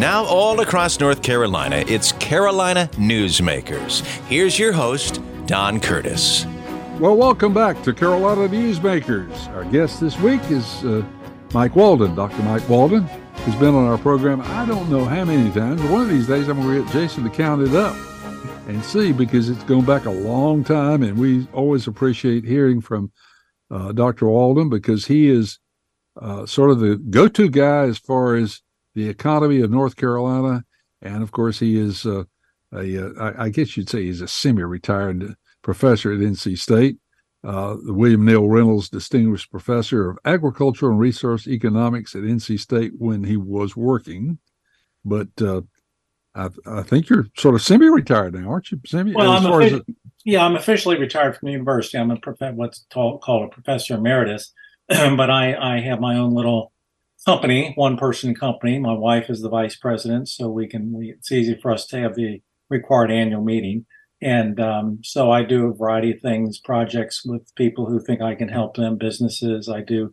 Now, all across North Carolina, it's Carolina Newsmakers. Here's your host, Don Curtis. Well, welcome back to Carolina Newsmakers. Our guest this week is uh, Mike Walden, Dr. Mike Walden, who's been on our program I don't know how many times. One of these days, I'm going to get Jason to count it up and see because it's going back a long time, and we always appreciate hearing from uh, Dr. Walden because he is uh, sort of the go-to guy as far as the economy of North Carolina, and of course he is uh, a, uh, I guess you'd say he's a semi-retired professor at NC State, uh, the William Neal Reynolds Distinguished Professor of Agricultural and Resource Economics at NC State when he was working, but uh, I, I think you're sort of semi-retired now, aren't you? Semi. Well, I'm officially, yeah, I'm officially retired from the university. I'm a prof- what's called a professor emeritus, but I I have my own little company, one person company. My wife is the vice president, so we can we, it's easy for us to have the required annual meeting. And um, so I do a variety of things, projects with people who think I can help them, businesses. I do.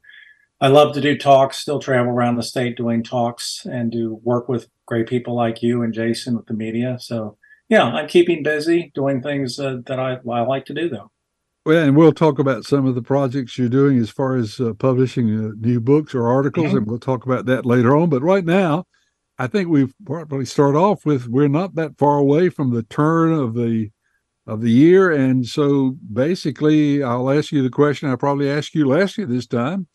I love to do talks, still travel around the state doing talks and do work with great people like you and Jason with the media. So yeah, I'm keeping busy doing things uh, that I, I like to do though. Well, and we'll talk about some of the projects you're doing as far as uh, publishing uh, new books or articles, and we'll talk about that later on. But right now, I think we've probably start off with we're not that far away from the turn of the of the year, and so basically, I'll ask you the question I probably asked you last year this time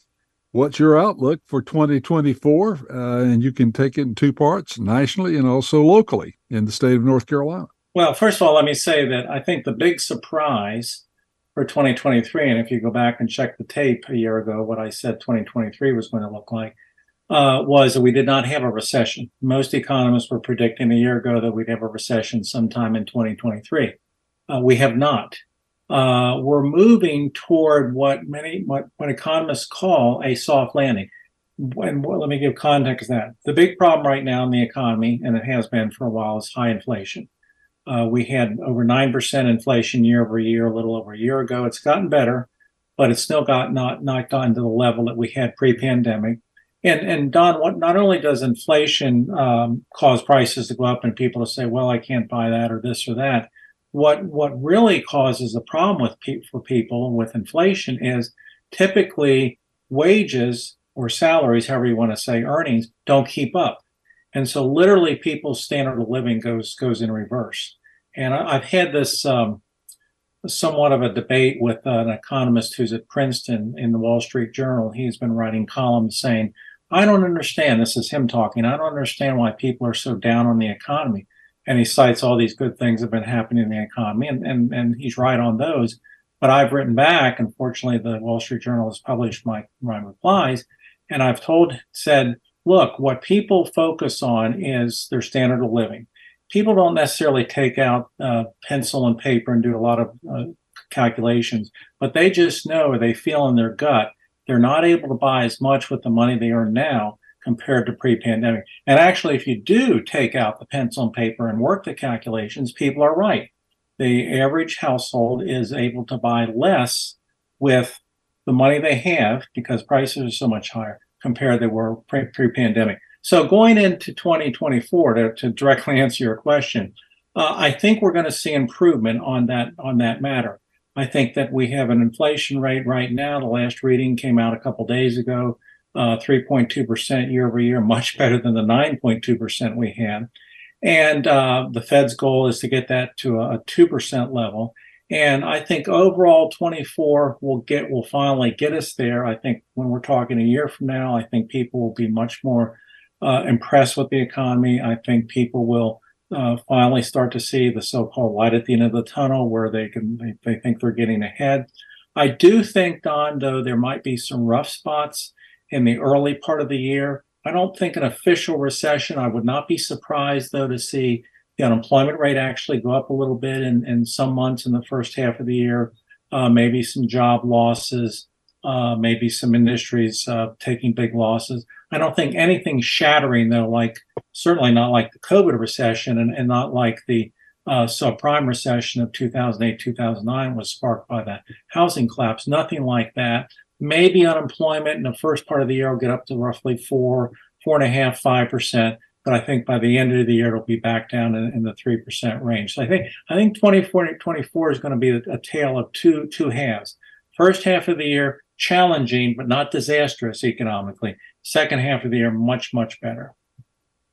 what's your outlook for 2024? Uh, and you can take it in two parts nationally and also locally in the state of North Carolina. Well, first of all, let me say that I think the big surprise for 2023, and if you go back and check the tape a year ago, what I said 2023 was going to look like, uh, was that we did not have a recession. Most economists were predicting a year ago that we'd have a recession sometime in 2023. Uh, we have not uh, we're moving toward what many what, what economists call a soft landing. And let me give context to that. The big problem right now in the economy, and it has been for a while, is high inflation. Uh, we had over nine percent inflation year over year, a little over a year ago. It's gotten better, but it's still got not not gotten to the level that we had pre-pandemic. And and Don, what not only does inflation um, cause prices to go up and people to say, well, I can't buy that or this or that, what what really causes the problem with pe- for people with inflation is typically wages or salaries, however you want to say, earnings don't keep up, and so literally people's standard of living goes goes in reverse. And I, have had this um, somewhat of a debate with an economist who's at Princeton in the Wall Street Journal. He's been writing columns saying, "I don't understand." This is him talking. I don't understand why people are so down on the economy and he cites all these good things that have been happening in the economy, and, and, and he's right on those. But I've written back, and fortunately, the Wall Street Journal has published my, my replies, and I've told, said, look, what people focus on is their standard of living. People don't necessarily take out uh, pencil and paper and do a lot of uh, calculations, but they just know they feel in their gut they're not able to buy as much with the money they earn now compared to pre-pandemic. And actually, if you do take out the pencil and paper and work the calculations, people are right. The average household is able to buy less with the money they have because prices are so much higher compared they were pre-pandemic. So going into 2024, to, to directly answer your question, uh, I think we're going to see improvement on that on that matter. I think that we have an inflation rate right now. The last reading came out a couple days ago uh, 3.2% year over year, much better than the 9.2% we had. And uh, the Fed's goal is to get that to a, 2% level. And I think overall 24 will get will finally get us there. I think when we're talking a year from now, I think people will be much more uh, impressed with the economy. I think people will uh, finally start to see the so-called light at the end of the tunnel where they can they, they think they're getting ahead. I do think, Don, though, there might be some rough spots in the early part of the year. I don't think an official recession. I would not be surprised, though, to see the unemployment rate actually go up a little bit in, in some months in the first half of the year. Uh, maybe some job losses, uh, maybe some industries uh, taking big losses. I don't think anything shattering, though, like certainly not like the COVID recession and, and not like the uh, subprime recession of 2008, 2009 was sparked by the housing collapse. Nothing like that maybe unemployment in the first part of the year will get up to roughly four, four and a half, five percent. But I think by the end of the year it'll be back down in, in the three percent range. So I think I think 2024 is going to be a, a tale of two two halves. First half of the year challenging but not disastrous economically. Second half of the year much much better.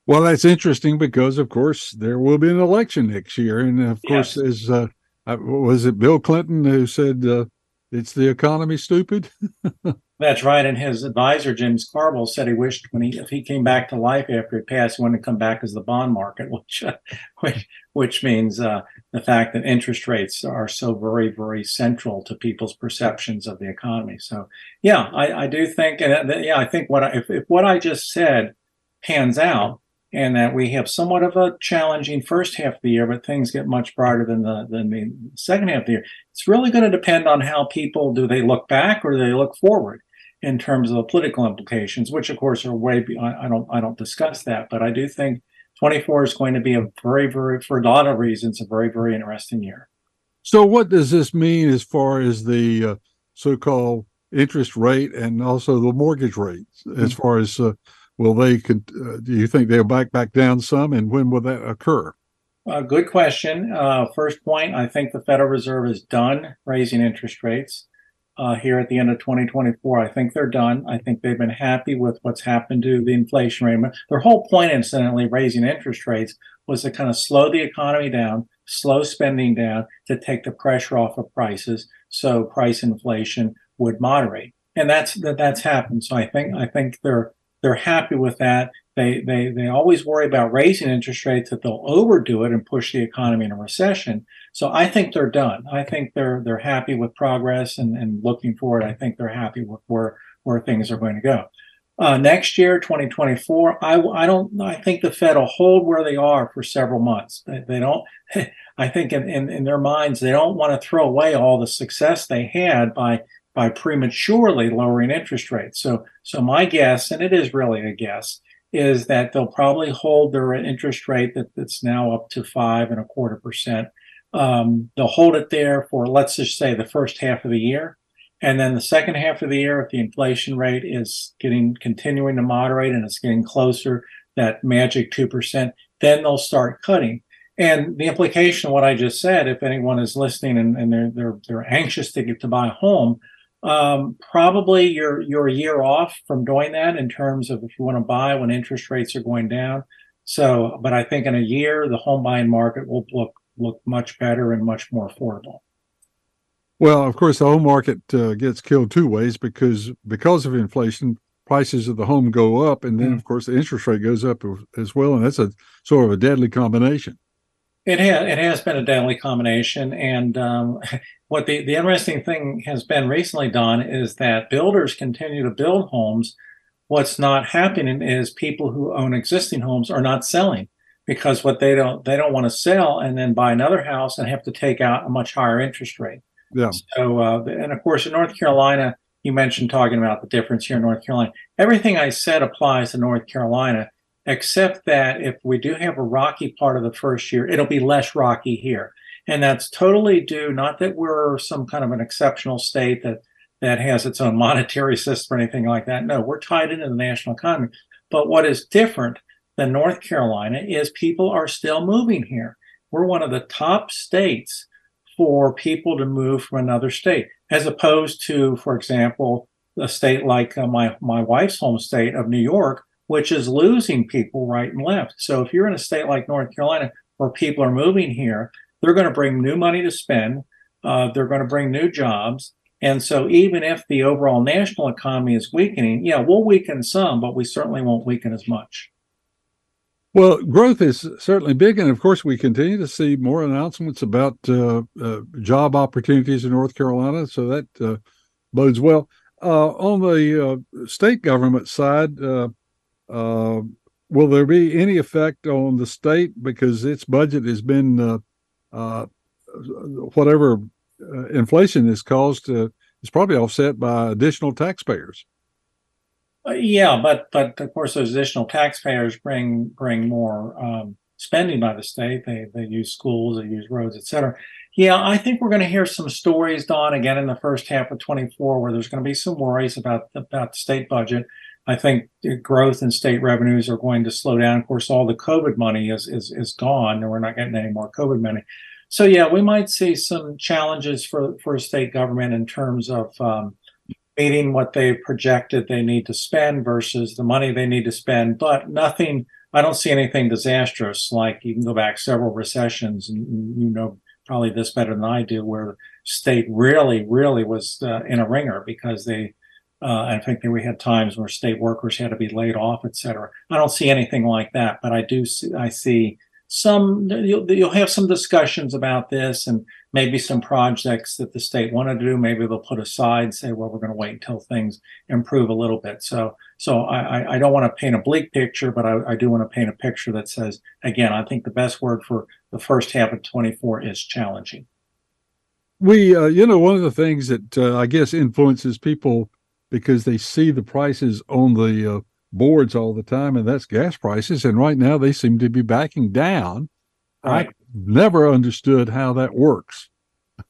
Well, that's interesting because, of course, there will be an election next year, and of course, Yes. as uh, uh, was it Bill Clinton who said uh, it's the economy, stupid? That's right. And his advisor, James Carville, said he wished when he if he came back to life after he passed, he wanted to come back as the bond market, which uh, which, which means uh, the fact that interest rates are so very very central to people's perceptions of the economy. So yeah, I, I do think, and uh, yeah, I think what I, if, if what I just said pans out, and that we have somewhat of a challenging first half of the year, but things get much brighter than the than the second half of the year. It's really going to depend on how people do they look back or do they look forward in terms of the political implications, which of course are way beyond. I don't I don't discuss that, but I do think 24 is going to be a very very for a lot of reasons a very very interesting year. So, what does this mean as far as the uh, so-called interest rate and also the mortgage rates? As far as uh, will they? Con- uh, do you think they'll back back down some, and when will that occur? Uh, good question. Uh, first point, I think the Federal Reserve is done raising interest rates uh, here at the end of 2024. I think they're done. I think they've been happy with what's happened to the inflation rate. Their whole point, incidentally, raising interest rates was to kind of slow the economy down, slow spending down, to take the pressure off of prices, so price inflation would moderate. And that's that that's happened. So I think I think they're they're happy with that. They they they always worry about raising interest rates that they'll overdo it and push the economy in a recession. So I think they're done. I think they're they're happy with progress and, and looking forward. I think they're happy with where where things are going to go. Uh, next year, 2024, I, I don't I think the Fed will hold where they are for several months. They, they don't. I think in, in, in their minds they don't want to throw away all the success they had by by prematurely lowering interest rates. So so my guess, and it is really a guess, is that they'll probably hold their interest rate that, that's now up to five and a quarter percent. Um, they'll hold it there for let's just say the first half of the year, and then the second half of the year, if the inflation rate is getting continuing to moderate and it's getting closer that magic two percent, then they'll start cutting. And the implication of what I just said, if anyone is listening and, and they're they're they're anxious to get to buy a home, um, probably you're you're a year off from doing that in terms of if you want to buy when interest rates are going down. So, but I think in a year the home buying market will look look much better and much more affordable. Well, of course, the home market uh, gets killed two ways because because of inflation, prices of the home go up, and then Mm. of course the interest rate goes up as well, and that's a sort of a deadly combination. It has it has been a deadly combination, and um, what the the interesting thing has been recently, Don, is that builders continue to build homes. What's not happening is people who own existing homes are not selling because what they don't they don't want to sell and then buy another house and have to take out a much higher interest rate. Yeah. So, uh, and of course, in North Carolina, you mentioned talking about the difference here in North Carolina. Everything I said applies to North Carolina, except that if we do have a rocky part of the first year, it'll be less rocky here. And that's totally due, not that we're some kind of an exceptional state that, that has its own monetary system or anything like that. No, we're tied into the national economy. But what is different than North Carolina is people are still moving here. We're one of the top states for people to move from another state, as opposed to, for example, a state like uh, my my wife's home state of New York, which is losing people right and left. So if you're in a state like North Carolina where people are moving here, they're going to bring new money to spend. Uh, they're going to bring new jobs. And so even if the overall national economy is weakening, yeah, we'll weaken some, but we certainly won't weaken as much. Well, growth is certainly big, and of course, we continue to see more announcements about uh, uh, job opportunities in North Carolina, so that uh, bodes well. Uh, on the uh, state government side, will there be any effect on the state because its budget has been whatever inflation is caused is probably offset by additional taxpayers? Uh, yeah, but but of course those additional taxpayers bring bring more um, spending by the state. They they use schools, they use roads, et cetera. Yeah, I think we're going to hear some stories, Don, again in the first half of 24, where there's going to be some worries about about the state budget. I think growth in state revenues are going to slow down. Of course, all the COVID money is is is gone, and we're not getting any more COVID money. So yeah, we might see some challenges for for state government in terms of um, meeting what they projected they need to spend versus the money they need to spend, but nothing. I don't see anything disastrous. Like you can go back several recessions, and you know probably this better than I do, where state really, really was uh, in a ringer because they. Uh, I think that we had times where state workers had to be laid off, et cetera. I don't see anything like that, but I do see. I see some you'll, you'll have some discussions about this and maybe some projects that the state wanted to do maybe they'll put aside and say well we're going to wait until things improve a little bit so so i i don't want to paint a bleak picture but i, I do want to paint a picture that says again i think the best word for the first half of 24 is challenging we uh, you know one of the things that uh, i guess influences people because they see the prices on the uh, boards all the time, and that's gas prices. And right now they seem to be backing down. Right. I never understood how that works.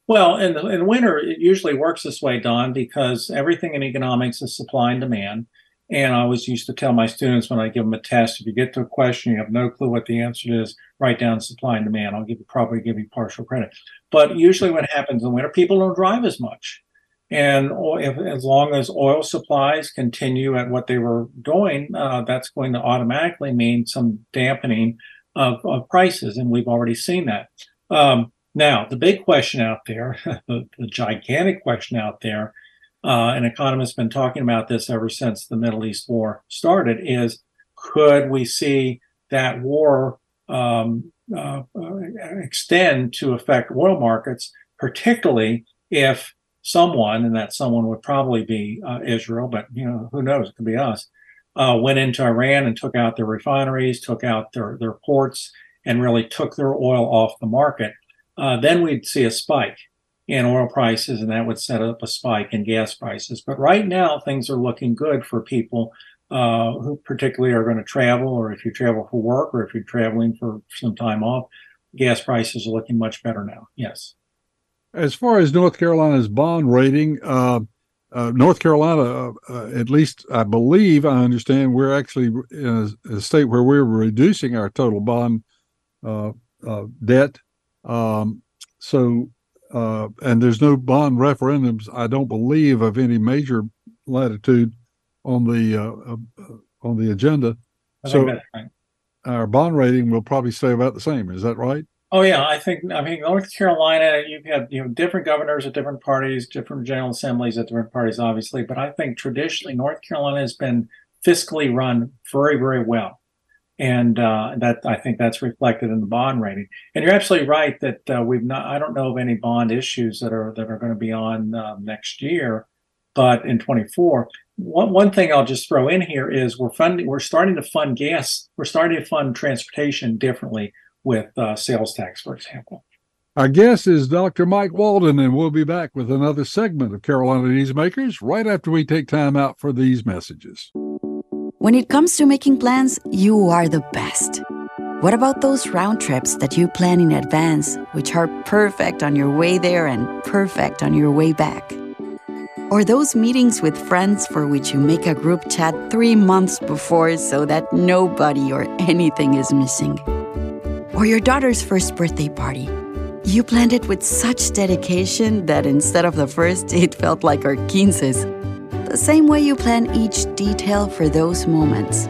Well, in, the, in winter, it usually works this way, Don, because everything in economics is supply and demand. And I always used to tell my students when I give them a test, if you get to a question, you have no clue what the answer is, write down supply and demand. I'll give you probably give you partial credit. But usually what happens in winter, people don't drive as much. And if, as long as oil supplies continue at what they were doing, uh, that's going to automatically mean some dampening of, of prices. And we've already seen that. Um, now, the big question out there, the, the, gigantic question out there, uh, and economists have been talking about this ever since the Middle East war started, is could we see that war um, uh, uh extend to affect oil markets, particularly if someone, and that someone would probably be uh, Israel, but you know who knows? It could be us. Uh, went into Iran and took out their refineries, took out their their ports, and really took their oil off the market. Uh, then we'd see a spike in oil prices, and that would set up a spike in gas prices. But right now, things are looking good for people uh, who particularly are going to travel, or if you travel for work, or if you're traveling for some time off. Gas prices are looking much better now. Yes. As far as North Carolina's bond rating, uh, uh, North Carolina, uh, at least I believe, I understand, we're actually in a, a state where we're reducing our total bond uh, uh, debt. Um, so, uh, and there's no bond referendums, I don't believe, of any major latitude on the on the agenda. so, right. our bond rating will probably stay about the same. Is that right? Oh yeah, I think I mean North Carolina. You've had you know different governors at different parties, different general assemblies at different parties, obviously. But I think traditionally North Carolina has been fiscally run very very well, and uh, that I think that's reflected in the bond rating. And you're absolutely right that uh, we've not. I don't know of any bond issues that are that are going to be on uh, next year, but in 24. One, one thing I'll just throw in here is we're funding. We're starting to fund gas. We're starting to fund transportation differently with uh, sales tax, for example. Our guest is Dr. Mike Walden, and we'll be back with another segment of Carolina Newsmakers right after we take time out for these messages. When it comes to making plans, you are the best. What about those round trips that you plan in advance, which are perfect on your way there and perfect on your way back? Or those meetings with friends for which you make a group chat three months before so that nobody or anything is missing? Or your daughter's first birthday party. You planned it with such dedication that instead of the first, it felt like our quinces. The same way you plan each detail for those moments.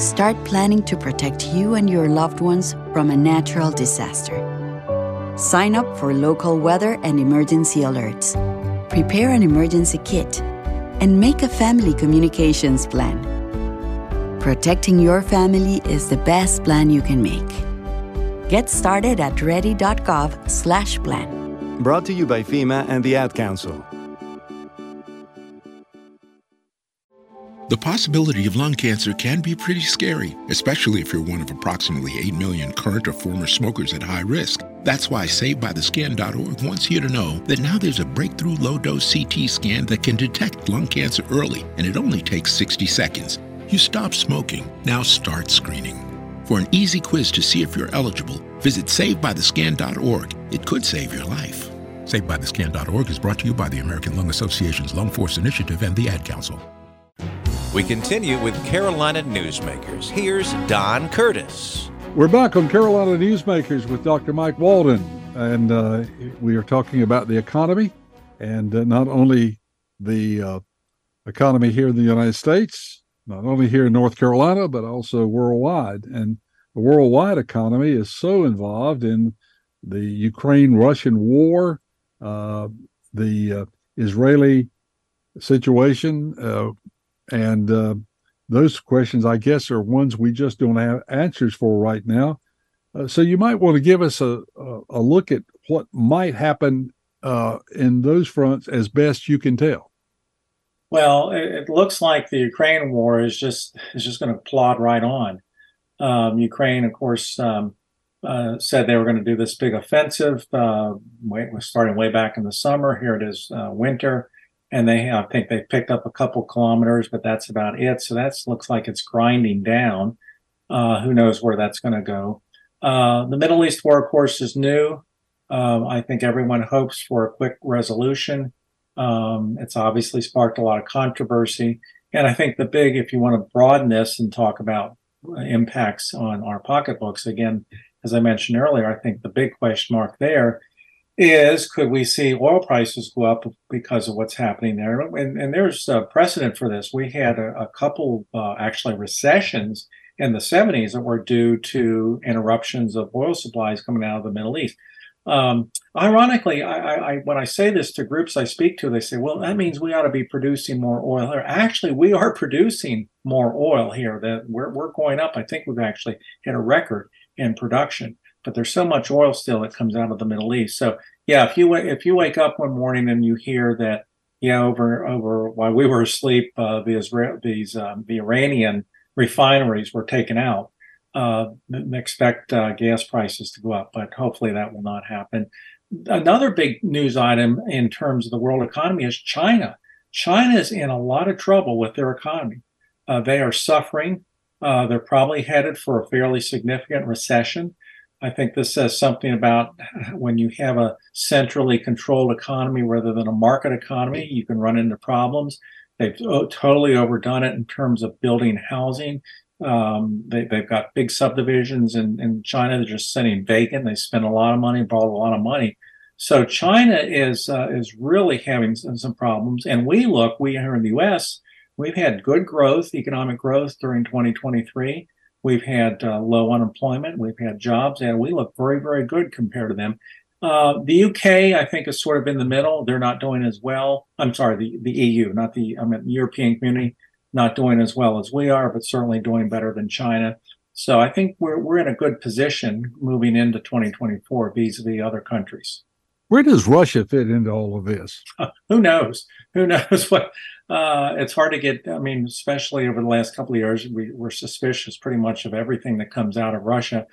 Start planning to protect you and your loved ones from a natural disaster. Sign up for local weather and emergency alerts. Prepare an emergency kit and make a family communications plan. Protecting your family is the best plan you can make. Get started at ready.gov/plan. Brought to you by FEMA and the Ad Council. The possibility of lung cancer can be pretty scary, especially if you're one of approximately 8 million current or former smokers at high risk. That's why SavedByTheScan.org wants you to know that now there's a breakthrough low dose CT scan that can detect lung cancer early, and it only takes 60 seconds. You stop smoking, now start screening. For an easy quiz to see if you're eligible, visit SavedByTheScan.org. It could save your life. SavedByTheScan.org is brought to you by the American Lung Association's Lung Force Initiative and the Ad Council. We continue with Carolina Newsmakers. Here's Don Curtis. We're back on Carolina Newsmakers with Dr. Mike Walden, and uh, we are talking about the economy and uh, not only the uh, economy here in the United States, not only here in North Carolina, but also worldwide. And the worldwide economy is so involved in the Ukraine Russian war, uh, the uh, Israeli situation, uh, and uh, those questions, I guess, are ones we just don't have answers for right now. Uh, so you might want to give us a, a, a look at what might happen uh, in those fronts as best you can tell. Well, it, it looks like the Ukraine war is just is just going to plod right on. Um, Ukraine, of course, um, uh, said they were going to do this big offensive, uh, way, starting way back in the summer. Here it is, uh, winter and they I think they picked up a couple kilometers, but that's about it. So that looks like it's grinding down. Uh, who knows where that's going to go? Uh, the Middle East war, of course, is new. Um, I think everyone hopes for a quick resolution. Um, it's obviously sparked a lot of controversy, and I think the big, if you want to broaden this and talk about impacts on our pocketbooks, again, as I mentioned earlier, I think the big question mark there is could we see oil prices go up because of what's happening there? And, and there's a precedent for this. We had a, a couple, uh, actually, recessions in the 70s that were due to interruptions of oil supplies coming out of the Middle East. Um, ironically, I, I, when I say this to groups I speak to, they say, "Well, that means we ought to be producing more oil." Actually, we are producing more oil here. That we're we're going up. I think we've actually hit a record in production but there's so much oil still that comes out of the Middle East. So yeah, if you if you wake up one morning and you hear that yeah over over while we were asleep, uh, the Israel these um, the Iranian refineries were taken out. Uh, expect uh, gas prices to go up, but hopefully that will not happen. Another big news item in terms of the world economy is China. China is in a lot of trouble with their economy. Uh, they are suffering. Uh, they're probably headed for a fairly significant recession. I think this says something about when you have a centrally controlled economy rather than a market economy, you can run into problems. They've totally overdone it in terms of building housing. Um, they, have got big subdivisions in, in China. They're just sitting vacant. They spend a lot of money, borrow a lot of money. So China is uh, is really having some, some problems. And we look, we here in the U.S., we've had good growth, economic growth during 2023. We've had uh, low unemployment. We've had jobs, and we look very, very good compared to them. Uh, the UK, I think, is sort of in the middle. They're not doing as well. I'm sorry, the, the EU, not the I mean, European community, not doing as well as we are, but certainly doing better than China. So I think we're we're in a good position moving into 2024 vis-a-vis other countries. Where does Russia fit into all of this? Uh, who knows? Who knows what? Uh, it's hard to get. I mean, especially over the last couple of years, we, we're suspicious pretty much of everything that comes out of Russia.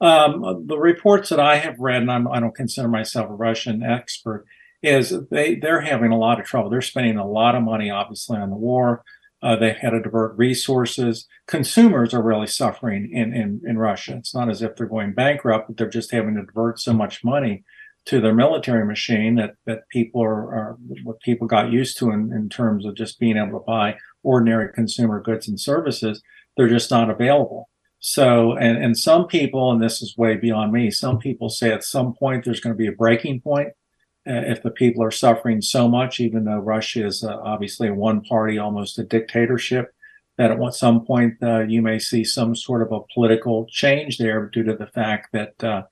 Um, the reports that I have read, and I'm, I do not consider myself a Russian expert, is they they're having a lot of trouble. They're spending a lot of money, obviously, on the war. Uh, they've had to divert resources. Consumers are really suffering in, in in Russia. It's not as if they're going bankrupt, but they're just having to divert so much money to their military machine that that people are, are what people got used to in, in terms of just being able to buy ordinary consumer goods and services they're just not available so and and some people and this is way beyond me some people say at some point there's going to be a breaking point if the people are suffering so much even though russia is uh, obviously a one party almost a dictatorship that at some point uh, you may see some sort of a political change there due to the fact that uh,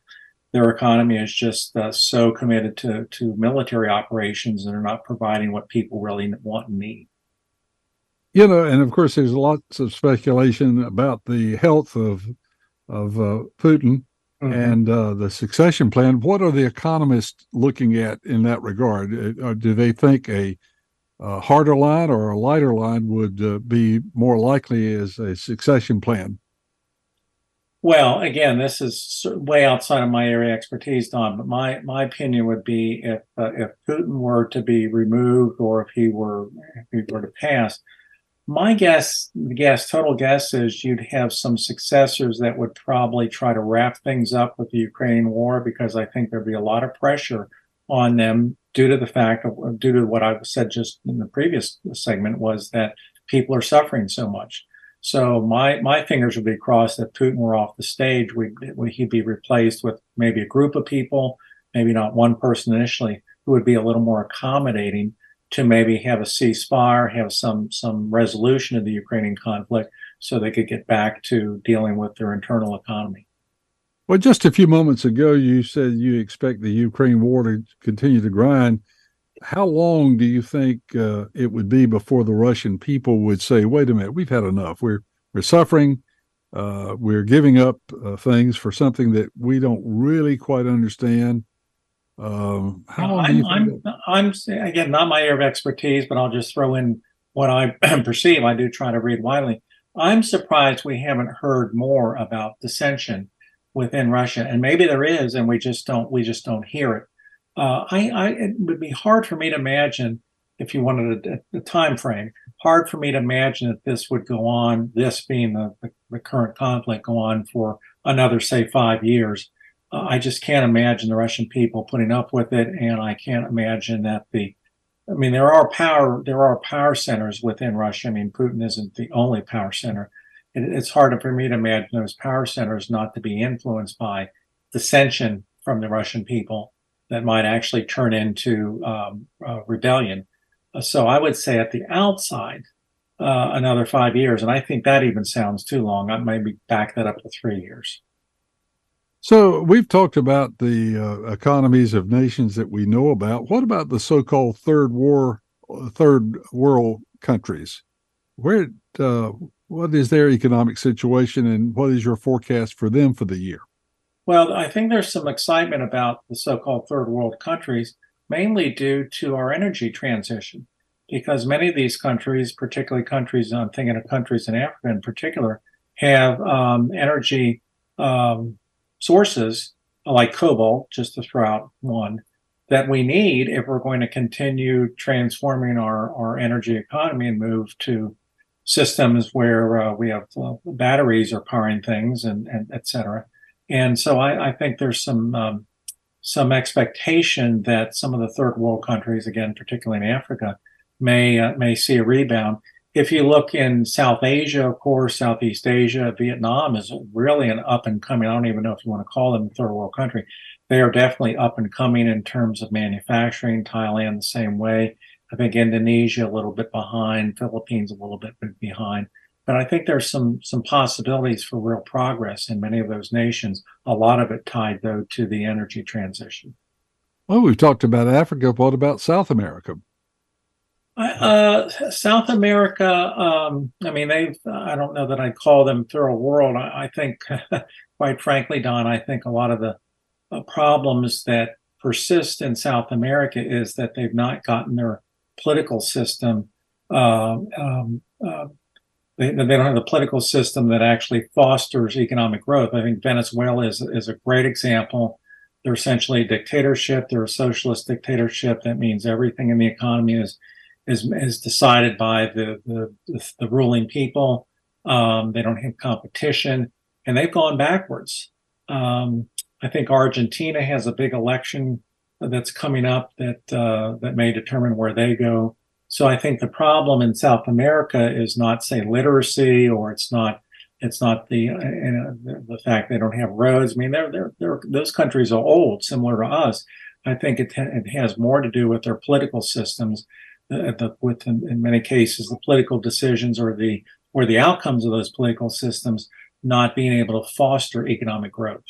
their economy is just uh, so committed to to military operations and are not providing what people really want and need. You know, and of course, there's lots of speculation about the health of of uh, Putin mm-hmm. and uh, the succession plan. What are the economists looking at in that regard? Uh, do they think a, a, harder line or a lighter line would uh, be more likely as a succession plan? Well, again, this is way outside of my area of expertise, Don. But my my opinion would be if uh, if Putin were to be removed or if he were if he were to pass, my guess, the guess, total guess is you'd have some successors that would probably try to wrap things up with the Ukraine war because I think there'd be a lot of pressure on them due to the fact of due to what I said just in the previous segment was that people are suffering so much. So my my fingers would be crossed that Putin were off the stage. We he'd be replaced with maybe a group of people, maybe not one person initially, who would be a little more accommodating to maybe have a ceasefire, have some some resolution of the Ukrainian conflict, so they could get back to dealing with their internal economy. Well, just a few moments ago, you said you expect the Ukraine war to continue to grind. How long do you think uh, it would be before the Russian people would say, "Wait a minute, we've had enough. We're we're suffering. Uh, we're giving up uh, things for something that we don't really quite understand." Um, how I'm, I'm, I'm, again not my area of expertise, but I'll just throw in what I perceive. I do try to read widely. I'm surprised we haven't heard more about dissension within Russia, and maybe there is, and we just don't we just don't hear it. Uh, I, I, it would be hard for me to imagine if you wanted a, a, time frame. Hard for me to imagine that this would go on. This being the, the, the current conflict, go on for another say five years. I just can't imagine the Russian people putting up with it, and I can't imagine that the. I mean, there are power there are power centers within Russia. I mean, Putin isn't the only power center. It, it's hard for me to imagine those power centers not to be influenced by dissension from the Russian people that might actually turn into um, rebellion. Uh, so I would say at the outside, uh, another five years, and I think that even sounds too long. I maybe back that up to three years. So we've talked about the uh, economies of nations that we know about. What about the so-called third war, third world countries? Where, uh, what is their economic situation, and what is your forecast for them for the year? Well, I think there's some excitement about the so-called third world countries, mainly due to our energy transition, because many of these countries, particularly countries, I'm thinking of countries in Africa in particular, have um, energy um, sources like cobalt, just to throw out one, that we need if we're going to continue transforming our, our energy economy and move to systems where uh, we have uh, batteries are powering things and, and et cetera. And so I, I think there's some um, some expectation that some of the third world countries, again, particularly in Africa, may uh, may see a rebound if you look in South Asia, of course, Southeast Asia, Vietnam is really an up and coming. I don't even know if you want to call them a third world country. They are definitely up and coming in terms of manufacturing. Thailand the same way. I think Indonesia a little bit behind. Philippines a little bit behind. But I think there's some some possibilities for real progress in many of those nations. A lot of it tied though to the energy transition. Well, we've talked about Africa. What about South America? Uh, South America, um, I mean, they I don't know that I'd call them third world. I, I think, quite frankly, Don, I think a lot of the uh, problems that persist in South America is that they've not gotten their political system. Uh, um, uh, they, they, don't have the political system that actually fosters economic growth. I think Venezuela is, is a great example. They're essentially a dictatorship. They're a socialist dictatorship. That means everything in the economy is is is decided by the the, the ruling people. Um, they don't have competition, and they've gone backwards. Um, I think Argentina has a big election that's coming up that uh, that may determine where they go. So I think the problem in South America is not say literacy or it's not it's not the uh, the fact they don't have roads. I mean, they're, they're, they're, those countries are old, similar to us. I think it, it has more to do with their political systems the, with in, in, many cases the political decisions or the or the outcomes of those political systems not being able to foster economic growth.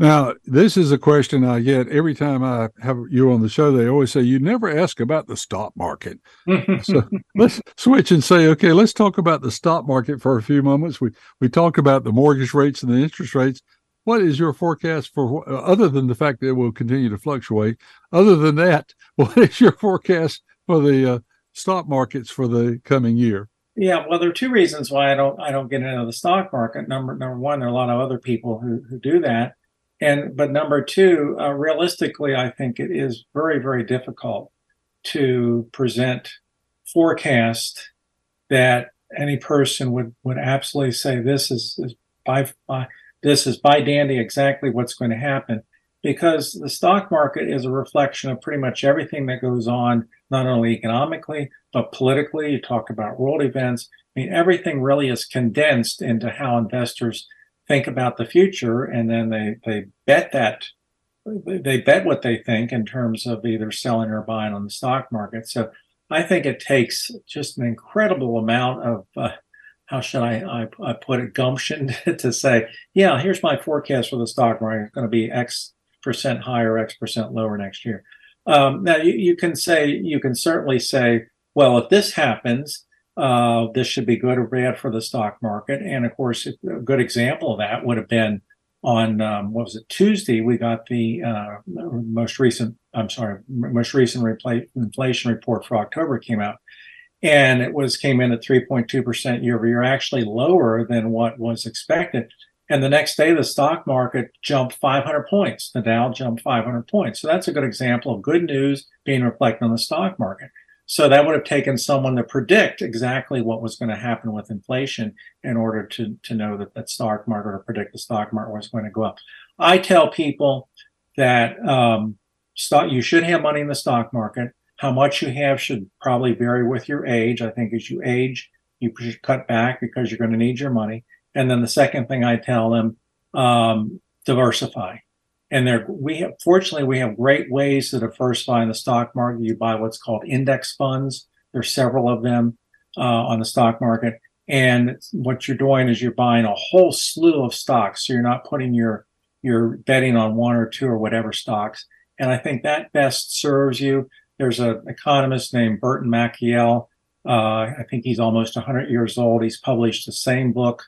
Now, this is a question I get every time I have you on the show. They always say, You never ask about the stock market. so let's switch and say, Okay, let's talk about the stock market for a few moments. We, we talked about the mortgage rates and the interest rates. What is your forecast for, other than the fact that it will continue to fluctuate? Other than that, what is your forecast for the uh, stock markets for the coming year? Yeah, well, there are two reasons why I don't I don't get into the stock market. Number number one, there are a lot of other people who who do that, and but number two, uh, realistically, I think it is very very difficult to present forecast that any person would would absolutely say this is, is by, by this is by dandy exactly what's going to happen because the stock market is a reflection of pretty much everything that goes on not only economically, but politically, you talk about world events. I mean, everything really is condensed into how investors think about the future, and then they they bet that they bet what they think in terms of either selling or buying on the stock market. So I think it takes just an incredible amount of uh, how should I, I, I, put it gumption to say, yeah, here's my forecast for the stock market. It's going to be X percent higher, X percent lower next year. Um, now you, you, can say you can certainly say, well, if this happens, uh, this should be good or bad for the stock market. And of course, a good example of that would have been on um, what was it Tuesday? We got the uh, most recent. I'm sorry, most recent inflation report for October came out, and it was came in at 3.2 percent year over year, actually lower than what was expected. And the next day, the stock market jumped 500 points. The Dow jumped 500 points. So that's a good example of good news being reflected on the stock market. So that would have taken someone to predict exactly what was going to happen with inflation in order to, to know that that stock market or predict the stock market was going to go up. I tell people that um, stock, you should have money in the stock market. How much you have should probably vary with your age. I think as you age, you should cut back because you're going to need your money. And then the second thing I tell them, um, diversify and there we have fortunately we have great ways to diversify in the stock market. You buy what's called index funds. There's several of them uh, on the stock market, and what you're doing is you're buying a whole slew of stocks. So you're not putting your you're betting on one or two or whatever stocks. And I think that best serves you. There's an economist named Burton Malkiel. Uh, I think he's almost 100 years old. He's published the same book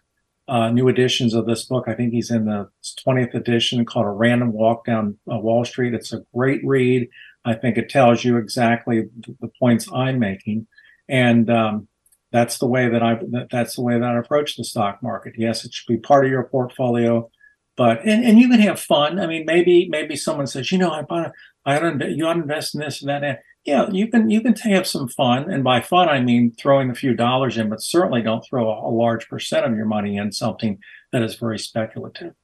uh, new editions of this book. I think he's in the 20th edition called A Random Walk Down uh, Wall Street. It's a great read. I think it tells you exactly the points I'm making. And um, that's the way that I that's the way that I approach the stock market. Yes, it should be part of your portfolio, but and, and you can have fun. I mean, maybe maybe someone says, you know, I bought a, I to, you ought to invest in this and that yeah, you can you can have some fun, and by fun I mean throwing a few dollars in, but certainly don't throw a, a large percent of your money in something that is very speculative.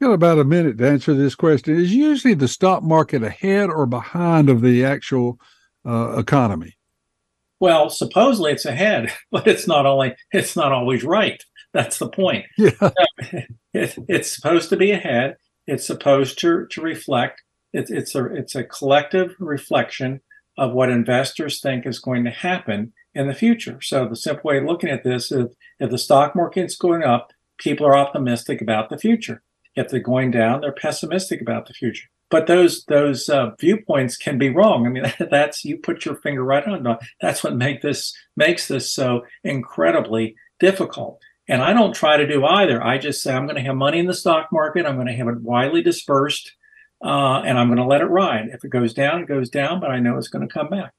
Got about a minute to answer this question. Is usually the stock market ahead or behind of the actual uh, economy? Well, supposedly it's ahead, but it's not only it's not always right. That's the point. Yeah. It, it's supposed to be ahead. It's supposed to to reflect. It's it's a it's a collective reflection of what investors think is going to happen in the future. So the simple way of looking at this is if the stock market's going up, people are optimistic about the future. If they're going down, they're pessimistic about the future. But those those uh, viewpoints can be wrong. I mean, that's you put your finger right on. That's what make this makes this so incredibly difficult. And I don't try to do either. I just say I'm going to have money in the stock market. I'm going to have it widely dispersed uh, and I'm going to let it ride. If it goes down, it goes down, but I know it's going to come back.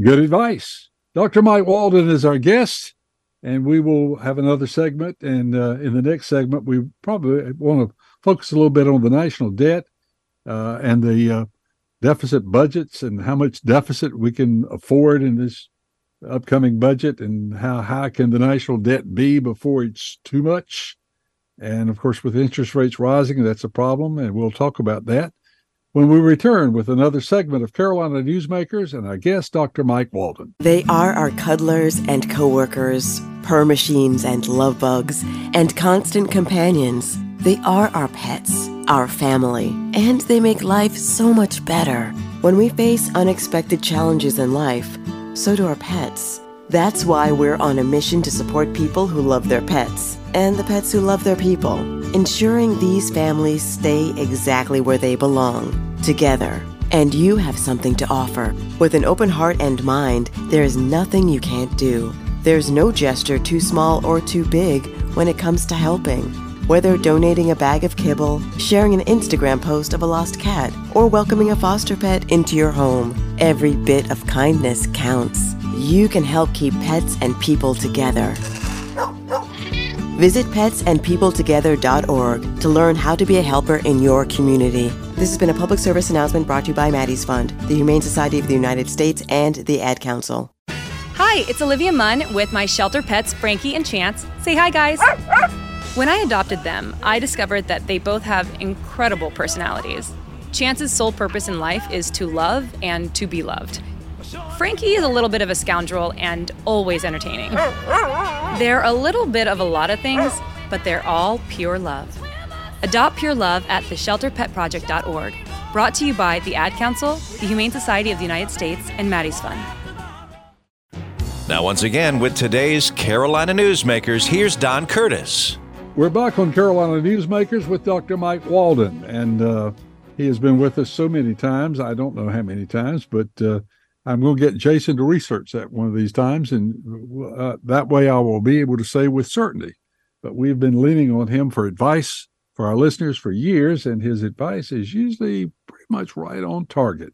Good advice. Dr. Mike Walden is our guest, and we will have another segment. And uh, in the next segment, we probably want to focus a little bit on the national debt uh, and the uh, deficit budgets and how much deficit we can afford in this upcoming budget and how high can the national debt be before it's too much and of course, with interest rates rising, that's a problem, and we'll talk about that when we return with another segment of Carolina Newsmakers and our guest, Dr. Mike Walden. They are our cuddlers and coworkers, purr machines and love bugs, and constant companions. They are our pets, our family, and they make life so much better. When we face unexpected challenges in life, so do our pets. That's why we're on a mission to support people who love their pets and the pets who love their people, ensuring these families stay exactly where they belong, together. And you have something to offer. With an open heart and mind, there is nothing you can't do. There's no gesture too small or too big when it comes to helping. Whether donating a bag of kibble, sharing an Instagram post of a lost cat, or welcoming a foster pet into your home, every bit of kindness counts. You can help keep pets and people together. Visit petsandpeopletogether.org to learn how to be a helper in your community. This has been a public service announcement brought to you by Maddie's Fund, the Humane Society of the United States, and the Ad Council. Hi, it's Olivia Munn with my shelter pets, Frankie and Chance. Say hi, guys. When I adopted them, I discovered that they both have incredible personalities. Chance's sole purpose in life is to love and to be loved. Frankie is a little bit of a scoundrel and always entertaining. They're a little bit of a lot of things, but they're all pure love. Adopt Pure Love at theshelterpetproject.org. Brought to you by the Ad Council, the Humane Society of the United States, and Maddie's Fund. Now, once again, with today's Carolina Newsmakers, here's Don Curtis. We're back on Carolina Newsmakers with Dr. Mike Walden, and uh, he has been with us so many times. I don't know how many times, but uh, I'm going to get Jason to research that one of these times, and uh, that way I will be able to say with certainty. But we've been leaning on him for advice for our listeners for years, and his advice is usually pretty much right on target.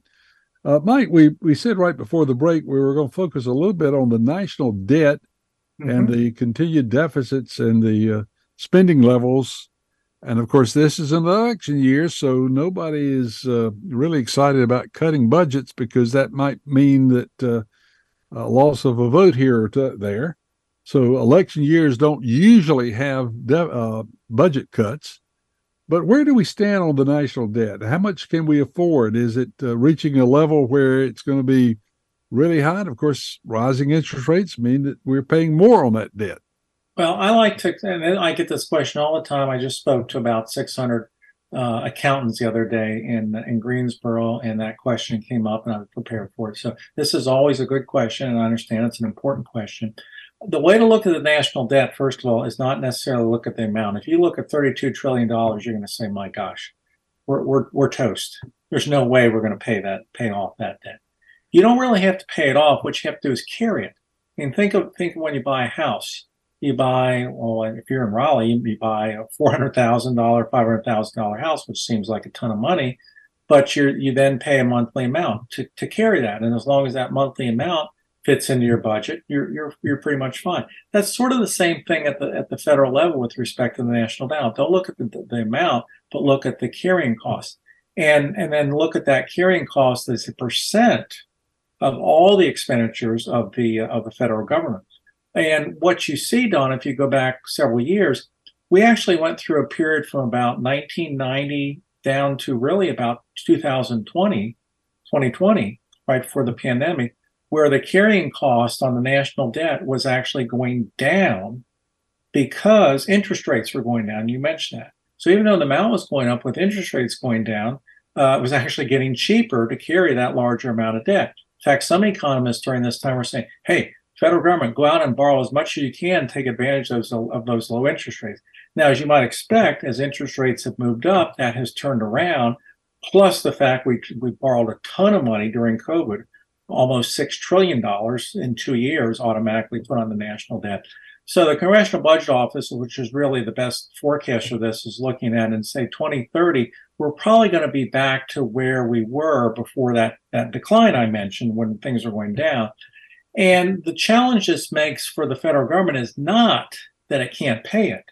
Uh, Mike, we, we said right before the break we were going to focus a little bit on the national debt mm-hmm. and the continued deficits and the uh, spending levels. And of course, this is an election year, so nobody is uh, really excited about cutting budgets because that might mean that uh, a loss of a vote here or t- there. So election years don't usually have de- uh, budget cuts. But where do we stand on the national debt? How much can we afford? Is it uh, reaching a level where it's going to be really high? And of course, rising interest rates mean that we're paying more on that debt. Well, I like to, and I get this question all the time. I just spoke to about 600 uh, accountants the other day in in Greensboro, and that question came up, and I was prepared for it. So this is always a good question, and I understand it's an important question the way to look at the national debt, first of all, is not necessarily look at the amount. If you look at $32 trillion, you're going to say, my gosh, we're, we're, we're toast. There's no way we're going to pay that, pay off that debt. You don't really have to pay it off. What you have to do is carry it. I mean, think of, think of when you buy a house. You buy, well, if you're in Raleigh, you buy a $400,000, $500,000 house, which seems like a ton of money, but you you then pay a monthly amount to, to carry that. And as long as that monthly amount fits into your budget, you're you're you're pretty much fine. That's sort of the same thing at the at the federal level with respect to the national debt. Don't look at the, the amount, but look at the carrying cost, and and then look at that carrying cost as a percent of all the expenditures of the of the federal government. And what you see, Don, if you go back several years, we actually went through a period from about 1990 down to really about 2020, 2020, right for the pandemic where the carrying cost on the national debt was actually going down because interest rates were going down. You mentioned that. So even though the amount was going up with interest rates going down, uh, it was actually getting cheaper to carry that larger amount of debt. In fact, some economists during this time were saying, hey, federal government, go out and borrow as much as you can, take advantage of those, of those low interest rates. Now, as you might expect, as interest rates have moved up, that has turned around. Plus the fact we, we borrowed a ton of money during COVID, almost $6 trillion in two years automatically put on the national debt. So the Congressional Budget Office, which is really the best forecaster of this, is looking at and say 2030, we're probably going to be back to where we were before that, that decline I mentioned when things are going down. And the challenge this makes for the federal government is not that it can't pay it.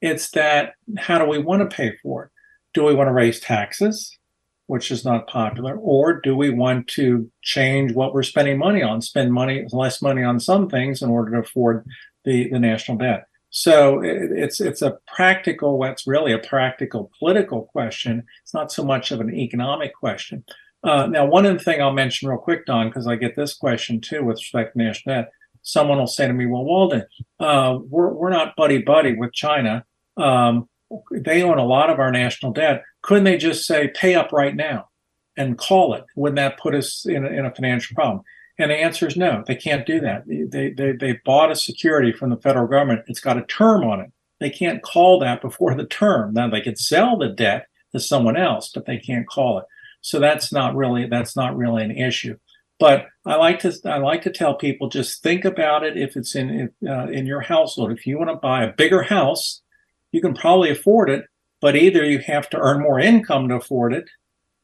It's that how do we want to pay for it? Do we want to raise taxes? which is not popular, or do we want to change what we're spending money on, spend money less money on some things in order to afford the, the national debt? So it's it's a practical, what's really a practical political question. It's not so much of an economic question. Uh, now, one other thing I'll mention real quick, Don, because I get this question too with respect to national debt. Someone will say to me, "Well, Walden, uh, we're we're not buddy buddy with China. Um, they own a lot of our national debt. Couldn't they just say pay up right now and call it? Wouldn't that put us in a, in a financial problem? And the answer is no, they can't do that. They, they, they bought a security from the federal government. It's got a term on it. They can't call that before the term. Now they can sell the debt to someone else, but they can't call it. So that's not really that's not really an issue. But I like to I like to tell people just think about it if it's in uh, in your household. If you want to buy a bigger house, you can probably afford it, but either you have to earn more income to afford it,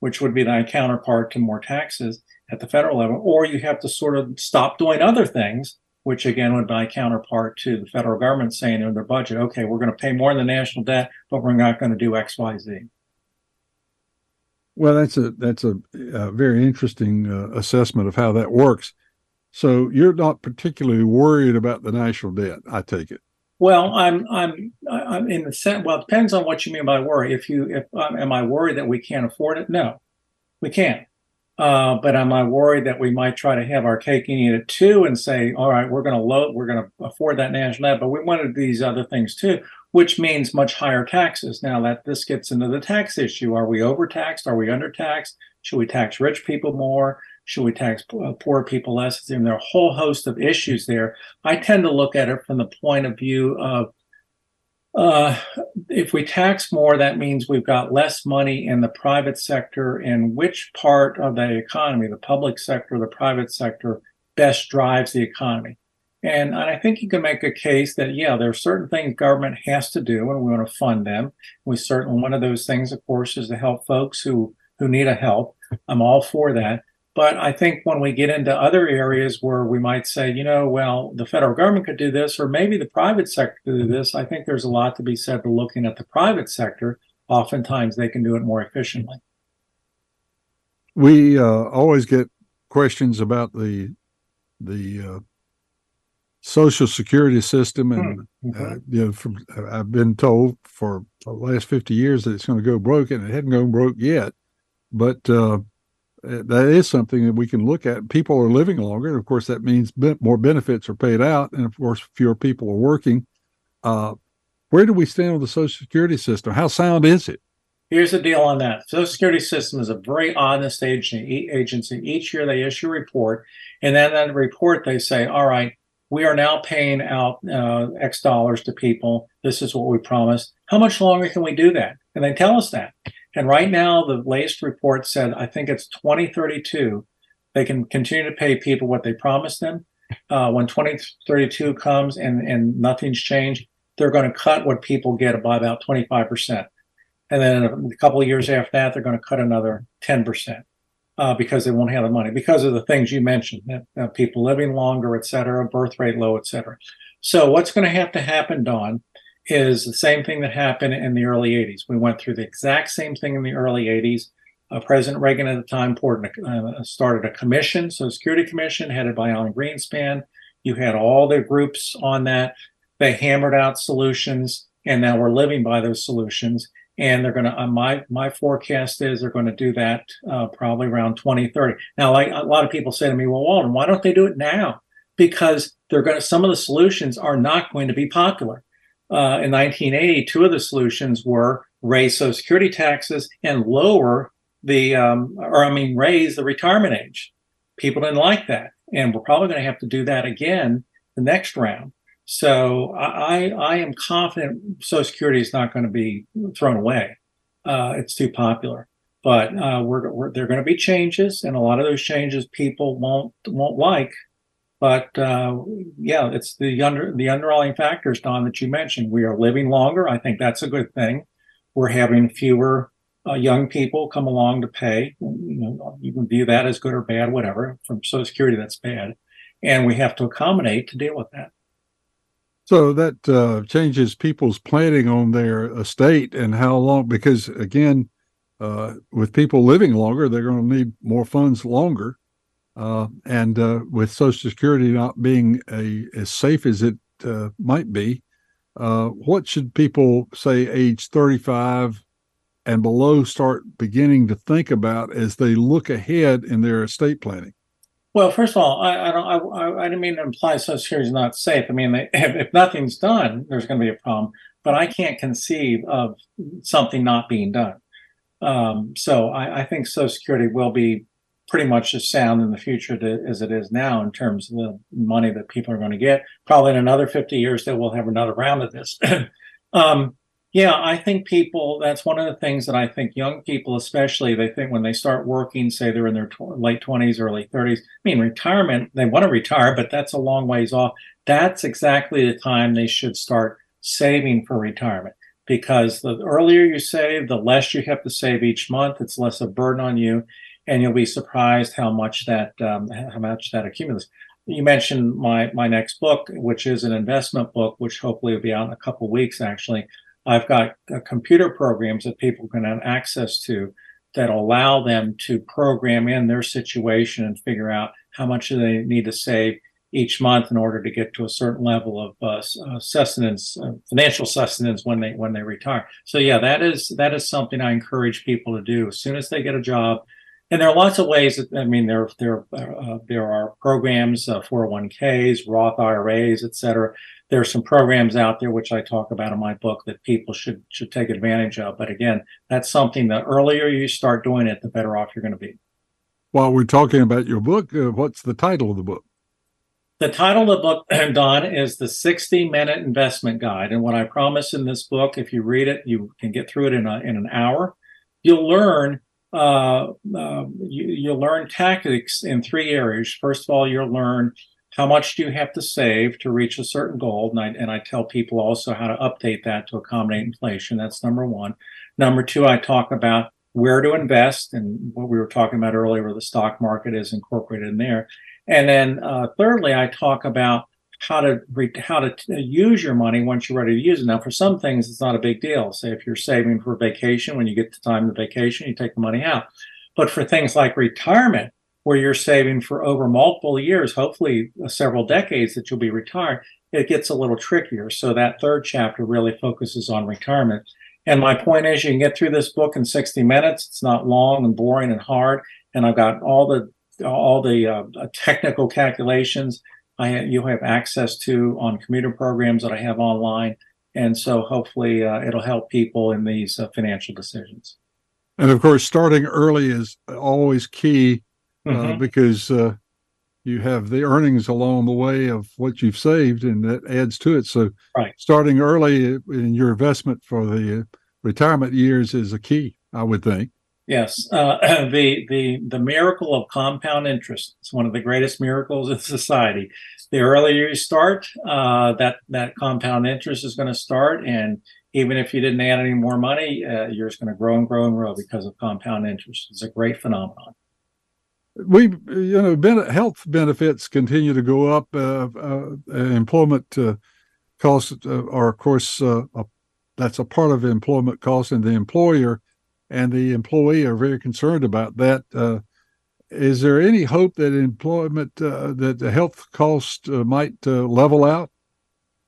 which would be the counterpart to more taxes at the federal level, or you have to sort of stop doing other things, which again would be a counterpart to the federal government saying in their budget, okay, we're going to pay more in the national debt, but we're not going to do X, Y, Z. Well, that's a that's a, a very interesting uh, assessment of how that works. So you're not particularly worried about the national debt, I take it. Well, I'm I'm I'm in the sense. Well, it depends on what you mean by worry. If you if um, am I worried that we can't afford it? No, we can't. Uh, but am I worried that we might try to have our cake and eat it too and say, all right, we're going to load, we're going to afford that national debt, but we wanted these other things too, which means much higher taxes. Now that this gets into the tax issue, are we overtaxed? Are we undertaxed? Should we tax rich people more? Should we tax uh, poor people less? There are a whole host of issues there. I tend to look at it from the point of view of uh, if we tax more, that means we've got less money in the private sector. And which part of the economy, the public sector, the private sector, best drives the economy? And, I think you can make a case that, yeah, there are certain things government has to do, and we want to fund them. We certainly, one of those things, of course, is to help folks who, who need a help. I'm all for that. But I think when we get into other areas where we might say, you know, well, the federal government could do this, or maybe the private sector could do this, I think there's a lot to be said for looking at the private sector. Oftentimes they can do it more efficiently. We uh, always get questions about the the uh, social security system, and mm-hmm. uh, you know, from I've been told for the last fifty years that it's going to go broke, and it hadn't gone broke yet. But uh, that is something that we can look at. People are living longer. And of course, that means more benefits are paid out. And of course, fewer people are working. Uh, where do we stand on the Social Security system? How sound is it? Here's the deal on that. Social Security system is a very honest agency. agency. Each year they issue a report, and then in the report they say, "All right, we are now paying out uh, X dollars to people. This is what we promised. How much longer can we do that?" And they tell us that. And right now, the latest report said, I think it's 2032, they can continue to pay people what they promised them. Uh, when 2032 comes and, and nothing's changed, they're going to cut what people get by about 25%. And then a couple of years after that, they're going to cut another 10% uh, because they won't have the money because of the things you mentioned, people living longer, et cetera, birth rate low, et cetera. So what's going to have to happen, Don, is the same thing that happened in the early 80s. We went through the exact same thing in the early 80s. Uh, President Reagan at the time uh, started a commission, so Security Commission headed by Alan Greenspan. You had all the groups on that. They hammered out solutions, and now we're living by those solutions. And they're going to. Uh, my my forecast is they're going to do that uh, probably around 2030. Now, like a lot of people say to me, "Well, Walden, why don't they do it now?" Because they're going to. Some of the solutions are not going to be popular uh, in 1980, two of the solutions were raise Social Security taxes and lower the, um, or I mean, raise the retirement age. People didn't like that, and we're probably going to have to do that again the next round. So I, I am confident Social Security is not going to be thrown away. Uh, it's too popular, but uh, we're, we're, there are going to be changes, and a lot of those changes people won't won't like. But uh, yeah, it's the under the underlying factors, Don, that you mentioned. We are living longer. I think that's a good thing. We're having fewer uh, young people come along to pay. You know, you can view that as good or bad, whatever. From Social Security, that's bad, and we have to accommodate to deal with that. So that uh, changes people's planning on their estate and how long, because again, uh, with people living longer, they're going to need more funds longer. Uh, and uh, with Social Security not being a, as safe as it uh, might be, uh, what should people say age 35 and below start beginning to think about as they look ahead in their estate planning? Well, first of all, I, I don't. I, I, didn't mean to imply Social Security is not safe. I mean, if, if nothing's done, there's going to be a problem. But I can't conceive of something not being done. Um, so I, I, think Social Security will be pretty much as sound in the future to, as it is now in terms of the money that people are going to get. Probably in another 50 years that we'll have another round of this. um, yeah, I think people, that's one of the things that I think young people, especially, they think when they start working, say they're in their tw- late 20s, early 30s, I mean, retirement, they want to retire, but that's a long ways off. That's exactly the time they should start saving for retirement because the earlier you save, the less you have to save each month. It's less of a burden on you and you'll be surprised how much that um, how much that accumulates. You mentioned my my next book, which is an investment book, which hopefully will be out in a couple weeks. Actually, I've got uh, computer programs that people can have access to that allow them to program in their situation and figure out how much they need to save each month in order to get to a certain level of uh, uh, sustenance, uh, financial sustenance when they when they retire. So yeah, that is that is something I encourage people to do as soon as they get a job and there are lots of ways. That, I mean, there there uh, there are programs, uh, 401ks, Roth IRAs, et cetera. There are some programs out there which I talk about in my book that people should should take advantage of. But again, that's something the earlier you start doing it, the better off you're going to be. While we're talking about your book, uh, what's the title of the book? The title of the book, Don, is the 60 Minute Investment Guide. And what I promise in this book, if you read it, you can get through it in, a, in an hour. You'll learn uh, uh, you, you'll learn tactics in three areas. First of all, you'll learn how much do you have to save to reach a certain goal, and I, and I tell people also how to update that to accommodate inflation. That's number one. Number two, I talk about where to invest and what we were talking about earlier, where the stock market is incorporated in there. And then uh, thirdly, I talk about how to re- how to t- use your money once you're ready to use it. Now, for some things, it's not a big deal. Say if you're saving for vacation, when you get the time of vacation, you take the money out. But for things like retirement, where you're saving for over multiple years, hopefully uh, several decades that you'll be retired, it gets a little trickier. So that third chapter really focuses on retirement. And my point is, you can get through this book in 60 minutes. It's not long and boring and hard. And I've got all the all the uh, technical calculations I you have access to on commuter programs that I have online, and so hopefully uh, it'll help people in these uh, financial decisions. And of course, starting early is always key uh, mm-hmm. because uh, you have the earnings along the way of what you've saved, and that adds to it. So, right. starting early in your investment for the retirement years is a key, I would think. Yes, uh, the the the miracle of compound interest. It's one of the greatest miracles in society. The earlier you start, uh, that that compound interest is going to start, and even if you didn't add any more money, uh, you're just going to grow and grow and grow because of compound interest. It's a great phenomenon. We, you know, ben- health benefits continue to go up. Uh, uh, employment uh, costs are, of course, a, that's a part of employment costs, and the employer and the employee are very concerned about that. Uh, is there any hope that employment, uh, that the health cost uh, might uh, level out?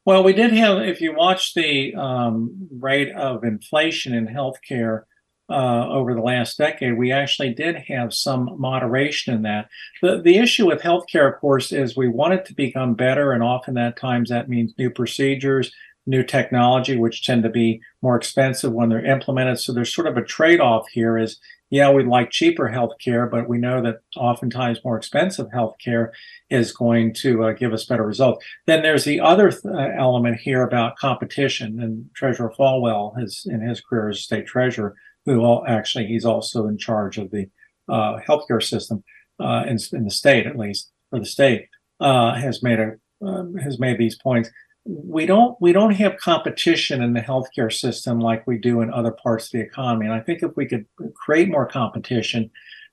Well, we did have, if you watch the um, rate of inflation in healthcare uh, over the last decade, we actually did have some moderation in that. The, the issue with healthcare, of course, is we want it to become better, and often at times that means new procedures, new technology, which tend to be more expensive when they're implemented. So there's sort of a trade off here is, yeah, we'd like cheaper healthcare, but we know that oftentimes more expensive healthcare is going to uh, give us better results. Then there's the other th- uh, element here about competition. And Treasurer Folwell has, in his career as state treasurer, who all, actually he's also in charge of the uh, healthcare system uh, in, in, the state, at least for the state, uh, has made a um, has made these points we don't we don't have competition in the healthcare system like we do in other parts of the economy. And I think if we could create more competition,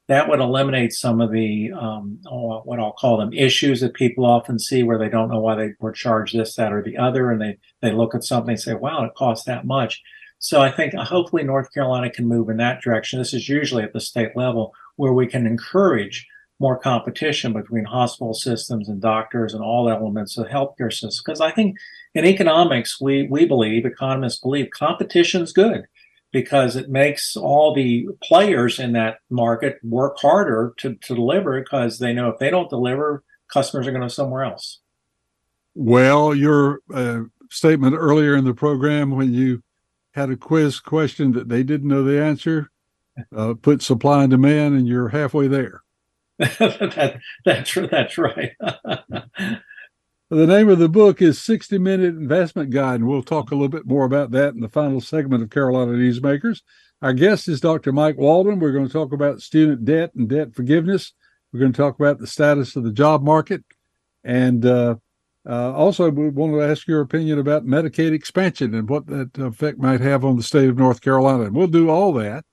that would eliminate some of the um, oh, what I'll call them issues that people often see where they don't know why they were charged this, that, or the other, and they they look at something and say, "Wow, it costs that much." So I think uh, hopefully North Carolina can move in that direction. This is usually at the state level where we can encourage more competition between hospital systems and doctors and all elements of healthcare systems. Because I think in economics, we we believe economists believe competition is good because it makes all the players in that market work harder to, to deliver because they know if they don't deliver, customers are going to somewhere else. Well, your uh, statement earlier in the program when you had a quiz question that they didn't know the answer, uh, put supply and demand, and you're halfway there. that, that's that's right. the name of the book is 60 Minute Investment Guide, and we'll talk a little bit more about that in the final segment of Carolina Newsmakers. Our guest is Dr. Mike Walden. We're going to talk about student debt and debt forgiveness. We're going to talk about the status of the job market. And uh, uh, also, we want to ask your opinion about Medicaid expansion and what that effect might have on the state of North Carolina. And we'll do all that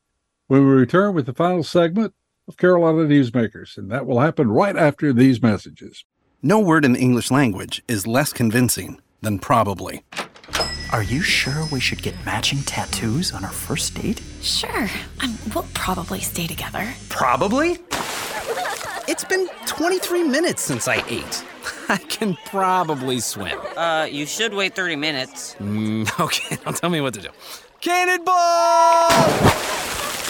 when we return with the final segment of Carolina Newsmakers, and that will happen right after these messages. No word in the English language is less convincing than probably. Are you sure we should get matching tattoos on our first date? Sure. Um, we'll probably stay together. Probably? It's been 23 minutes since I ate. I can probably swim. Uh, you should wait 30 minutes. Mm, okay, now tell me what to do. Cannonball!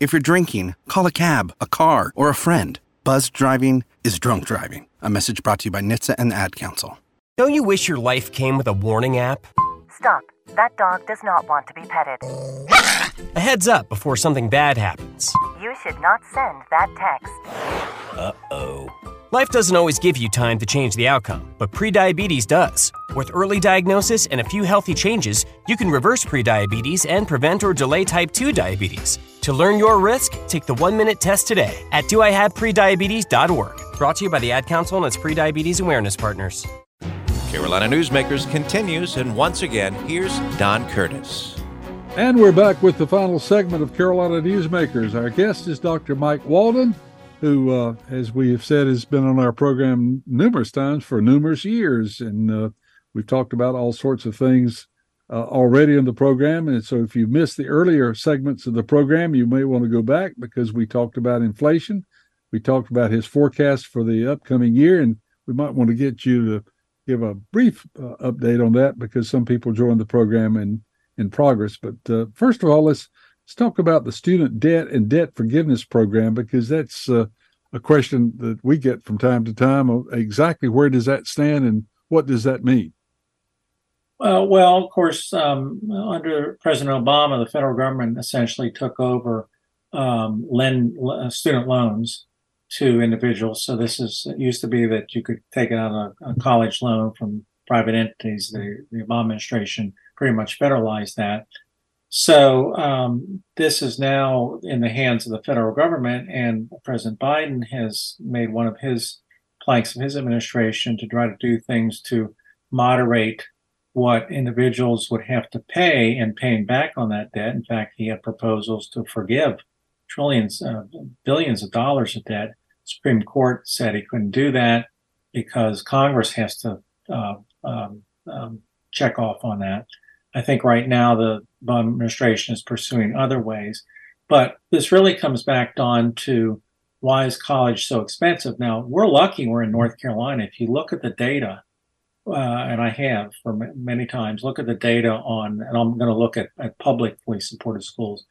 If you're drinking, call a cab, a car, or a friend. Buzz driving is drunk driving. A message brought to you by NHTSA and the Ad Council. Don't you wish your life came with a warning app? Stop. That dog does not want to be petted. A heads up before something bad happens. You should not send that text. Uh oh. Life doesn't always give you time to change the outcome, but prediabetes does. With early diagnosis and a few healthy changes, you can reverse prediabetes and prevent or delay type 2 diabetes. To learn your risk, take the one minute test today at doihaveprediabetes.org. Brought to you by the Ad Council and its prediabetes awareness partners. Carolina Newsmakers continues, and once again, here's Don Curtis. And we're back with the final segment of Carolina Newsmakers. Our guest is Dr. Mike Walden, who, uh, as we have said, has been on our program numerous times for numerous years. And uh, we've talked about all sorts of things uh, already in the program. And so if you missed the earlier segments of the program, you may want to go back because we talked about inflation. We talked about his forecast for the upcoming year, and we might want to get you to give a brief uh, update on that because some people joined the program in in progress. But uh, first of all, let's let's talk about the student debt and debt forgiveness program because that's uh, a question that we get from time to time. Exactly where does that stand and what does that mean? Uh, well, of course, um, under President Obama, the federal government essentially took over um, lend uh, student loans to individuals. So this is it used to be that you could take out a, a college loan from private entities. The, the Obama administration pretty much federalized that. So um, this is now in the hands of the federal government, and President Biden has made one of his planks of his administration to try to do things to moderate what individuals would have to pay and paying back on that debt. In fact, he had proposals to forgive trillions, uh, billions of dollars of debt. Supreme Court said he couldn't do that because Congress has to uh, um, um, check off on that. I think right now the Biden administration is pursuing other ways, but this really comes back down to why is college so expensive? Now we're lucky we're in North Carolina. If you look at the data, uh, and I have for m- many times, look at the data on, and I'm going to look at, at publicly supported schools.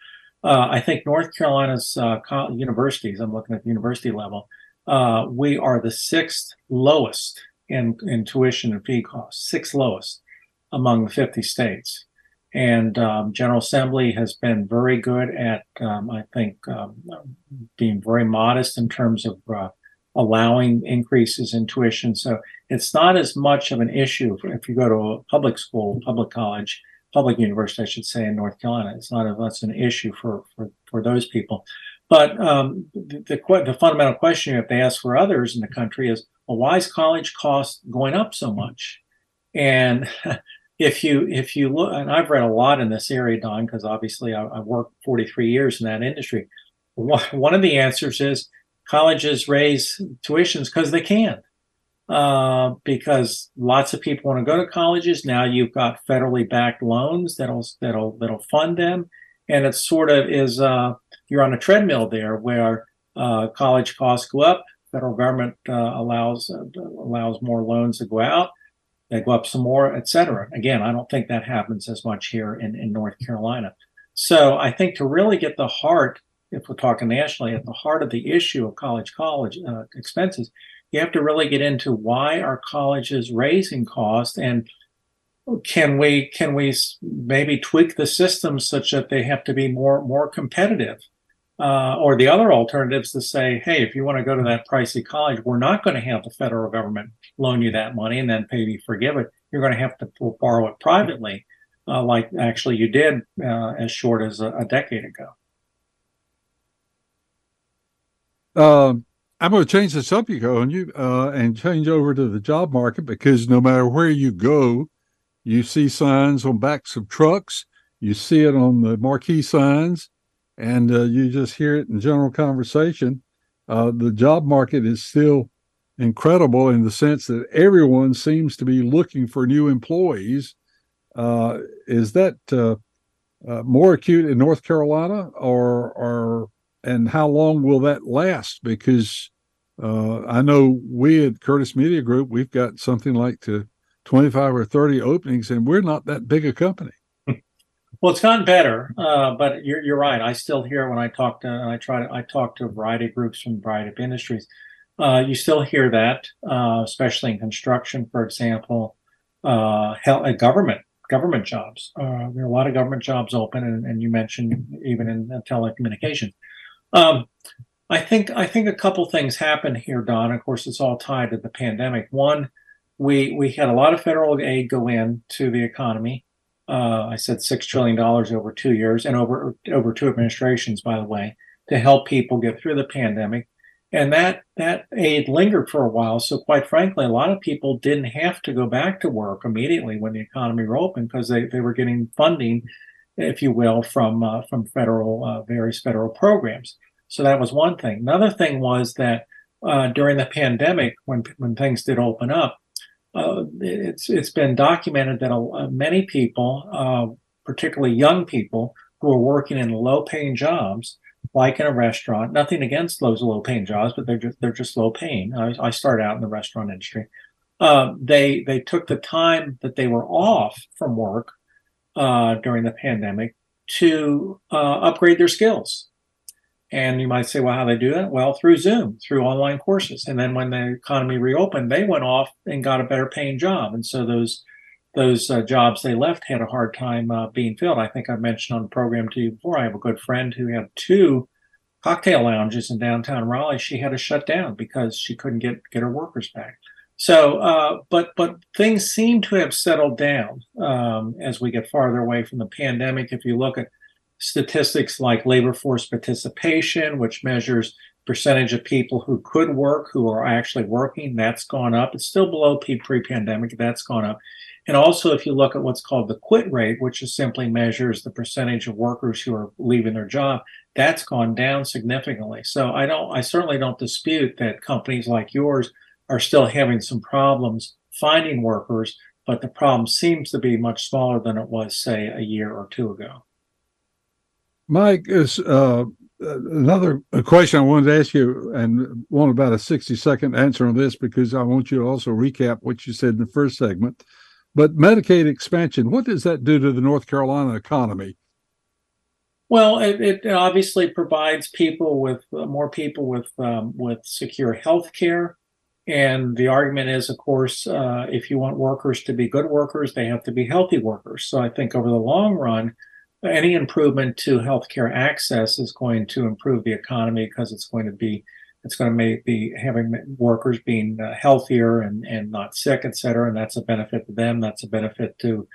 Uh, I think North Carolina's uh, universities, I'm looking at the university level, uh, we are the sixth lowest in, in tuition and fee costs, sixth lowest among the 50 states. And um, General Assembly has been very good at, um, I think, um, being very modest in terms of uh, allowing increases in tuition. So it's not as much of an issue if you go to a public school, public college, public university, I should say, in North Carolina. It's not as an issue for, for, for those people. But um, the, the, the fundamental question have to ask for others in the country is, well, why is college cost going up so much? And if you if you look, and I've read a lot in this area, Don, because obviously I, I worked 43 years in that industry. One of the answers is colleges raise tuitions because they can. Uh, because lots of people want to go to colleges. Now you've got federally backed loans that'll that'll that'll fund them, and it sort of is uh, you're on a treadmill there where uh, college costs go up, federal government uh, allows uh, allows more loans to go out, they go up some more, et cetera. Again, I don't think that happens as much here in, in North Carolina. So I think to really get the heart, if we're talking nationally, at the heart of the issue of college college uh, expenses, you have to really get into why are colleges raising costs and can we can we maybe tweak the system such that they have to be more more competitive uh, or the other alternatives to say, hey, if you want to go to that pricey college, we're not going to have the federal government loan you that money and then pay you forgive it. You're going to have to borrow it privately, uh, like actually you did uh, as short as a, a decade ago. Um, I'm going to change the subject on you uh, and change over to the job market because no matter where you go, you see signs on backs of trucks, you see it on the marquee signs and uh, you just hear it in general conversation. Uh, the job market is still incredible in the sense that everyone seems to be looking for new employees. Uh, is that uh, uh, more acute in North Carolina, or or and how long will that last? Because uh, I know we at Curtis Media Group we've got something like to twenty five or thirty openings, and we're not that big a company. Well, it's gotten better, uh, but you're you're right. I still hear when I talk to and I try to I talk to a variety of groups from a variety of industries. Uh, you still hear that, uh, especially in construction, for example, uh, health, uh, government government jobs. Uh, there are a lot of government jobs open, and, and you mentioned even in telecommunications. Um, I think I think a couple things happened here, Don. Of course, it's all tied to the pandemic. One, we we had a lot of federal aid go in to the economy. Uh, I said six trillion dollars over two years and over over two administrations, by the way, to help people get through the pandemic. And that that aid lingered for a while. So quite frankly, a lot of people didn't have to go back to work immediately when the economy reopened because they, they were getting funding, if you will, from uh, from federal uh, various federal programs. So that was one thing. Another thing was that uh, during the pandemic, when when things did open up, uh, it's it's been documented that uh, many people, uh, particularly young people, who are working in low-paying jobs, like in a restaurant. Nothing against those low-paying jobs, but they're just they're just low-paying. I, I started out in the restaurant industry. Uh, they they took the time that they were off from work uh, during the pandemic to upgrade their skills and you might say, well, how they do that? Well, through Zoom, through online courses. And then when the economy reopened, they went off and got a better paying job. And so those those uh, jobs they left had a hard time uh, being filled. I think I mentioned on the program to you before. I have a good friend who had two cocktail lounges in downtown Raleigh. She had to shut down because she couldn't get get her workers back. So, uh, but but things seem to have settled down um, as we get farther away from the pandemic. If you look at statistics like labor force participation, which measures percentage of people who could work who are actually working, that's gone up. It's still below pre-pandemic, that's gone up. And also, if you look at what's called the quit rate, which is simply measures the percentage of workers who are leaving their job, that's gone down significantly. So I don't, I certainly don't dispute that companies like yours are still having some problems finding workers, but the problem seems to be much smaller than it was, say, a year or two ago. Mike, is uh, another question I wanted to ask you, and want about a 60 second answer on this because I want you to also recap what you said in the first segment. But Medicaid expansion, what does that do to the North Carolina economy? Well, it, it obviously provides people with uh, more people with um, with secure health care. And the argument is, of course, uh, if you want workers to be good workers, they have to be healthy workers. So I think over the long run, any improvement to healthcare access is going to improve the economy because it's going to be it's going to make be having workers being uh, healthier and, and not sick, et cetera, and that's a benefit to them. That's a benefit to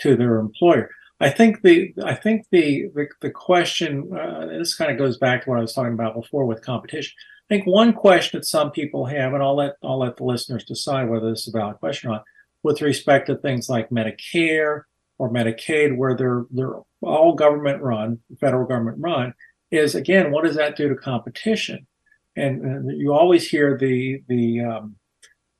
to their employer. I think the I think the the, the question uh, this kind of goes back to what I was talking about before with competition. I think one question that some people have, and I'll let I'll let the listeners decide whether this is a valid question or not, with respect to things like Medicare or Medicaid, where they're they're all government run, federal government run, is again, what does that do to competition? And, you always hear the the um,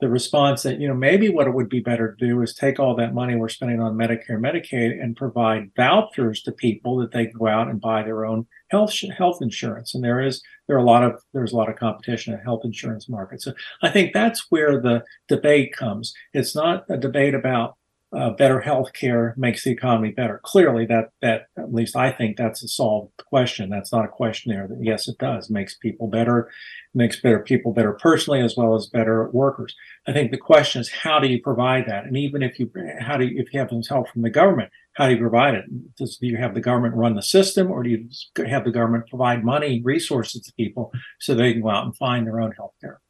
the response that you know maybe what it would be better to do is take all that money we're spending on Medicare, Medicaid, and provide vouchers to people that they go out and buy their own health health insurance. And there is there are a lot of there's a lot of competition in health insurance market. So I think that's where the debate comes. It's not a debate about uh, better health care makes the economy better. Clearly, that that at least I think that's a solved question. That's not a question there. That yes, it does makes people better, makes better people better personally as well as better workers. I think the question is how do you provide that? And even if you how do you, if you have some help from the government, how do you provide it? Does do you have the government run the system, or do you have the government provide money, resources to people so they can go out and find their own health care?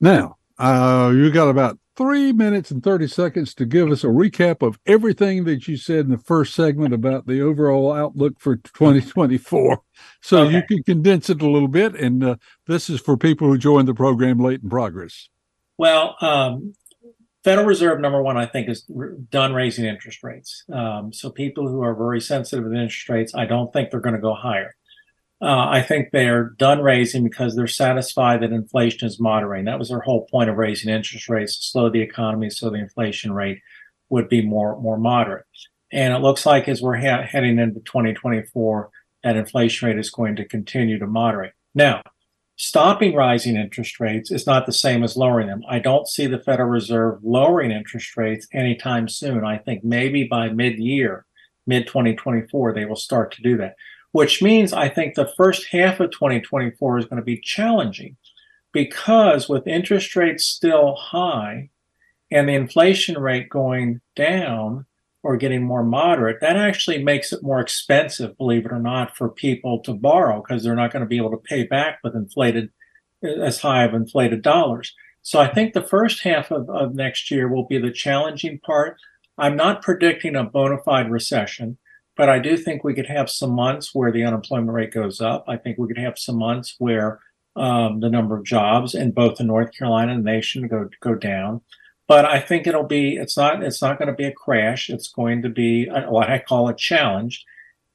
Now, uh, you got about three minutes and 30 seconds to give us a recap of everything that you said in the first segment about the overall outlook for 2024. So okay. you can condense it a little bit. And uh, this is for people who joined the program late in progress. Well, um, Federal Reserve, number one, I think, is done raising interest rates. Um, so people who are very sensitive to interest rates, I don't think they're going to go higher. Uh, I think they're done raising because they're satisfied that inflation is moderating. That was their whole point of raising interest rates to slow the economy so the inflation rate would be more more moderate. And it looks like as we're ha- heading into 2024, that inflation rate is going to continue to moderate. Now, stopping rising interest rates is not the same as lowering them. I don't see the Federal Reserve lowering interest rates anytime soon. I think maybe by mid year, mid 2024, they will start to do that which means I think the first half of 2024 is going to be challenging because with interest rates still high and the inflation rate going down or getting more moderate, that actually makes it more expensive, believe it or not, for people to borrow because they're not going to be able to pay back with inflated, uh, as high of inflated dollars. So I think the first half of, of next year will be the challenging part. I'm not predicting a bona fide recession. But I do think we could have some months where the unemployment rate goes up. I think we could have some months where um, the number of jobs in both the North Carolina and the nation go go down. But I think it'll be it's not it's not going to be a crash. It's going to be what I call a challenge.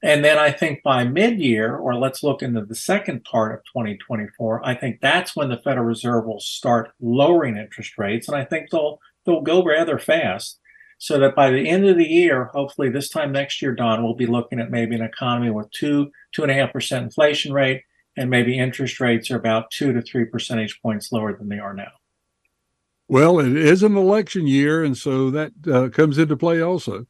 And then I think by mid-year, or let's look into the second part of 2024, I think that's when the Federal Reserve will start lowering interest rates, and I think they'll they'll go rather fast so that by the end of the year, hopefully this time next year, Don, we'll be looking at maybe an economy with two, two and a half percent inflation rate, and maybe interest rates are about two to three percentage points lower than they are now. Well, it is an election year, and so that uh, comes into play also.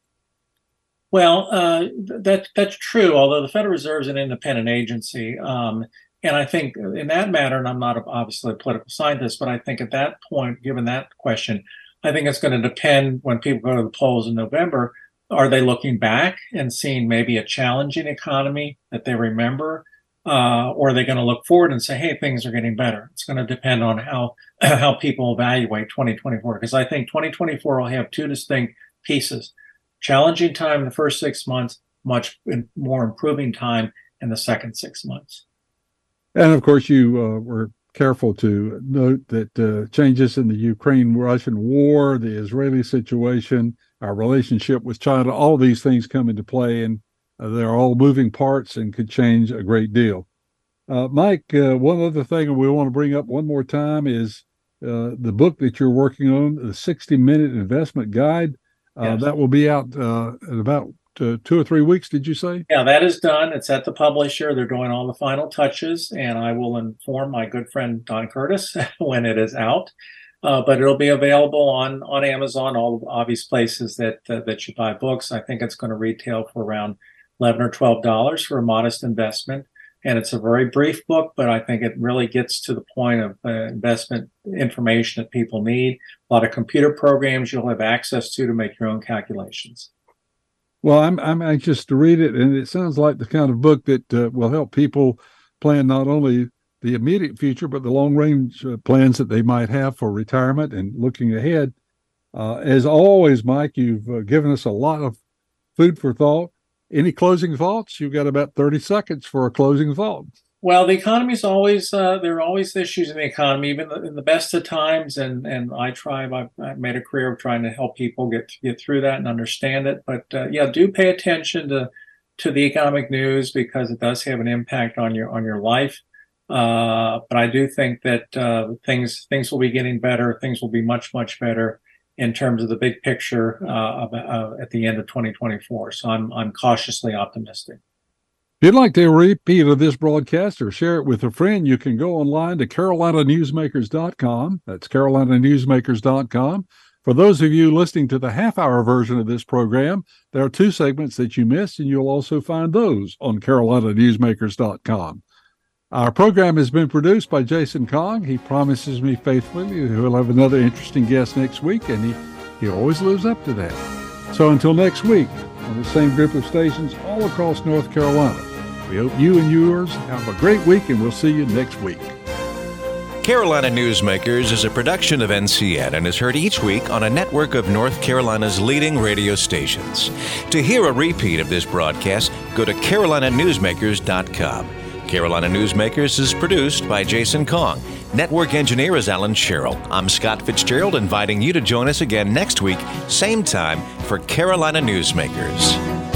Well, uh, that that's true. Although the Federal Reserve is an independent agency, um, and I think in that matter, and I'm not obviously a political scientist, but I think at that point, given that question, I think it's going to depend when people go to the polls in November. Are they looking back and seeing maybe a challenging economy that they remember? Uh, or are they going to look forward and say, hey, things are getting better? It's going to depend on how, how people evaluate 2024. Because I think 2024 will have two distinct pieces challenging time in the first six months, much more improving time in the second six months. And of course, you uh, were careful to note that uh, changes in the Ukraine Russian war, the Israeli situation, our relationship with China, all these things come into play, and uh, they're all moving parts and could change a great deal. Uh, Mike, uh, one other thing we want to bring up one more time is uh, the book that you're working on, the 60 Minute Investment Guide. Uh, yes. That will be out in about two or three weeks, did you say? Yeah, that is done. It's at the publisher. They're doing all the final touches, and I will inform my good friend Don Curtis when it is out. Uh, but it'll be available on on Amazon, all the obvious places that uh, that you buy books. I think it's going to retail for around eleven or twelve dollars for a modest investment. And it's a very brief book, but I think it really gets to the point of uh, investment information that people need. A lot of computer programs you'll have access to to make your own calculations. Well, I'm I'm anxious to read it, and it sounds like the kind of book that uh, will help people plan not only the immediate future but the long range uh, plans that they might have for retirement and looking ahead. Uh, as always, Mike, you've uh, given us a lot of food for thought. Any closing thoughts? You've got about thirty seconds for a closing thought. Well, the economy is always uh, there are always issues in the economy, even in the best of times. And and I try. I've, I've, made a career of trying to help people get get through that and understand it. But uh, yeah, do pay attention to to the economic news because it does have an impact on your on your life. Uh, but I do think that uh, things things will be getting better. Things will be much much better in terms of the big picture uh, at the end of 2024. So I'm I'm cautiously optimistic. If you'd like to repeat of this broadcast or share it with a friend, you can go online to carolinanewsmakers.com. That's carolinanewsmakers.com. For those of you listening to the half hour version of this program, there are two segments that you missed, and you'll also find those on carolinanewsmakers.com. Our program has been produced by Jason Kong. He promises me faithfully he'll have another interesting guest next week, and he, he always lives up to that. So until next week, on the same group of stations all across North Carolina. We hope you and yours have a great week, and we'll see you next week. Carolina Newsmakers is a production of NCN and is heard each week on a network of North Carolina's leading radio stations. To hear a repeat of this broadcast, go to carolinanewsmakers.com. Carolina Newsmakers is produced by Jason Kong. Network engineer is Alan Sherrill. I'm Scott Fitzgerald, inviting you to join us again next week, same time, for Carolina Newsmakers.